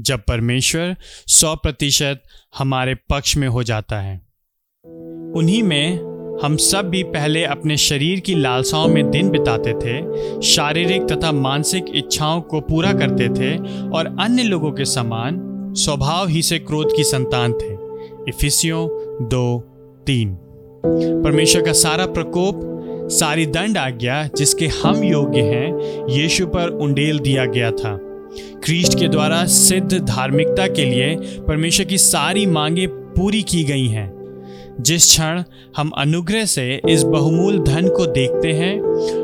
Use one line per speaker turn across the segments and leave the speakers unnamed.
जब परमेश्वर सौ प्रतिशत हमारे पक्ष में हो जाता है। उन्हीं में हम सब भी पहले अपने शरीर की लालसाओं में दिन बिताते थे, शारीरिक तथा मानसिक इच्छाओं को पूरा करते थे और अन्य लोगों के समान स्वभाव ही से क्रोध की संतान थे। इफिसियों दो तीन। परमेश्वर का सारा प्रकोप, सारी दंड आज्ञा जिसके हम योग्य हैं, यीशु पर उंडेल दिया गया था। क्रिस्ट के द्वारा सिद्ध धार्मिकता के लिए परमेश्वर की सारी मांगे पूरी की गई हैं। जिस क्षण हम अनुग्रह से इस बहुमूल धन को देखते हैं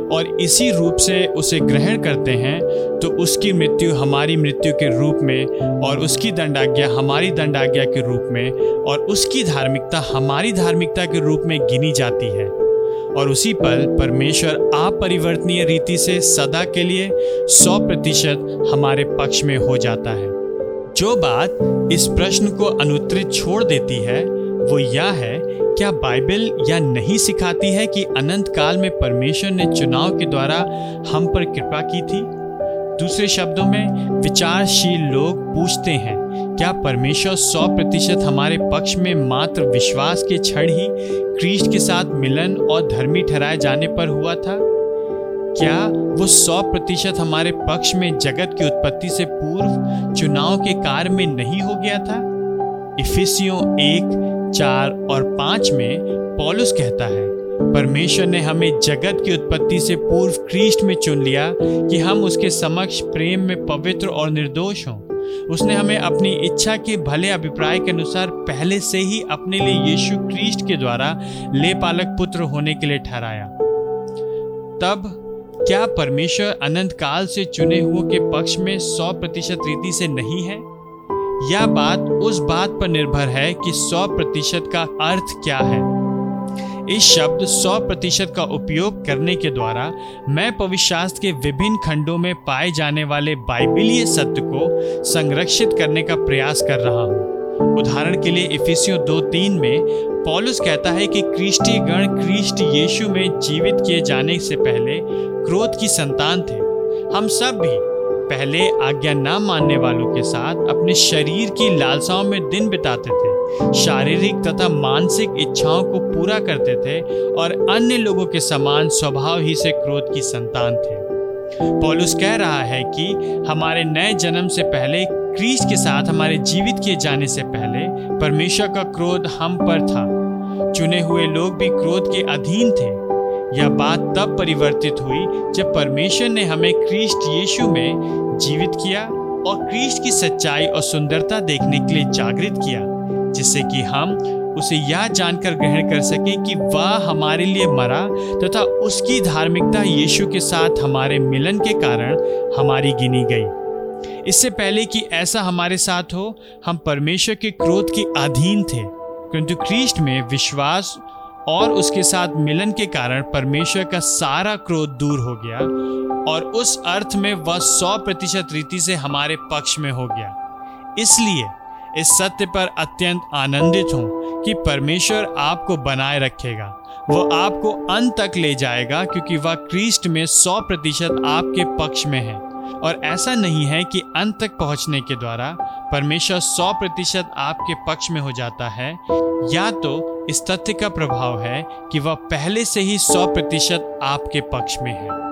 और इसी रूप से उसे ग्रहण करते हैं तो उसकी मृत्यु हमारी मृत्यु के रूप में और उसकी दंडाज्ञा हमारी दंडाज्ञा के रूप में और उसकी धार्मिकता हमारी धार्मिकता के रूप में गिनी जाती है। और उसी पल परमेश्वर अपरिवर्तनीय रीति से सदा के लिए सौ प्रतिशत हमारे पक्ष में हो जाता है। जो बात इस प्रश्न को अनुत्तरित छोड़ देती है, वो यह है, क्या बाइबल यह नहीं सिखाती है कि अनंत काल में परमेश्वर ने चुनाव के द्वारा हम पर कृपा की थी? दूसरे शब्दों में, विचारशील लोग पूछते हैं, क्या परमेश्वर सौ प्रतिशत हमारे पक्ष में मात्र विश्वास के क्षण ही क्रिस्ट के साथ मिलन और धर्मी ठहराए जाने पर हुआ था? क्या वो सौ प्रतिशत हमारे पक्ष में जगत की उत्पत्ति से पूर्व चुनाव के कार्य में नहीं हो गया था? इफिसियों एक, चार और पाँच में पॉलुस कहता है परमेश्वर ने हमें जगत की उत्पत्ति से पूर्व क्रिस्ट में चुन लिया कि हम उसके समक्ष प्रेम में पवित्र और निर्दोष हों। उसने हमें अपनी इच्छा के भले अभिप्राय के अनुसार पहले से ही अपने लिए यीशु क्रिस्ट के द्वारा ले पालक पुत्र होने के लिए ठहराया। तब क्या परमेश्वर अनंत काल से चुने हुए के पक्ष में सौ प्रतिशत रीति से नहीं है? यह बात उस बात पर निर्भर है कि सौ प्रतिशत का अर्थ क्या है। इस शब्द 100 प्रतिशत का उपयोग करने के द्वारा मैं पविशास्त्र के विभिन्न खंडों में पाए जाने वाले बाइबिलीय सत्य को संरक्षित करने का प्रयास कर रहा हूँ। उदाहरण के लिए इफिसियो दो तीन में पॉलुस कहता है कि क्रिस्टी गण क्रिस्ट यीशु में जीवित किए जाने से पहले क्रोध की संतान थे। हम सब भी पहले आज्ञा न मानने वालों के साथ अपने शरीर की लालसाओं में दिन बिताते थे, शारीरिक तथा मानसिक इच्छाओं को पूरा करते थे और अन्य लोगों के समान स्वभाव ही से क्रोध की संतान थे। पॉलुस कह रहा है कि हमारे नए जन्म से पहले क्रीस के साथ हमारे जीवित किए जाने से पहले, परमेश्वर का क्रोध हम पर था। चुने हुए लोग भी क्रोध के अधीन थे। यह बात तब परिवर्तित हुई जब परमेश्वर ने हमें क्रिस्ट यीशु में जीवित किया और क्रिस्ट की सच्चाई और सुंदरता देखने के लिए जागृत किया, जिससे कि हम उसे यह जानकर ग्रहण कर सके कि वह हमारे लिए मरा तथा उसकी धार्मिकता यीशु के साथ हमारे मिलन के कारण हमारी गिनी गई। इससे पहले कि ऐसा हमारे साथ हो, हम परमेश्वर के क्रोध के अधीन थे, किंतु क्रिस्ट में विश्वास और उसके साथ मिलन के कारण परमेश्वर का सारा क्रोध दूर हो गया और उस अर्थ में वह सौ प्रतिशत रीति से हमारे पक्ष में हो गया। इसलिए इस सत्य पर अत्यंत आनंदित हूँ कि परमेश्वर आपको बनाए रखेगा। वह आपको अंत तक ले जाएगा क्योंकि वह क्रिस्ट में सौ प्रतिशत आपके पक्ष में है। और ऐसा नहीं है कि अंत तक पहुँचने के द्वारा परमेश्वर सौ प्रतिशत आपके पक्ष में हो जाता है। या तो इस तथ्य का प्रभाव है कि वह पहले से ही 100 प्रतिशत आपके पक्ष में है।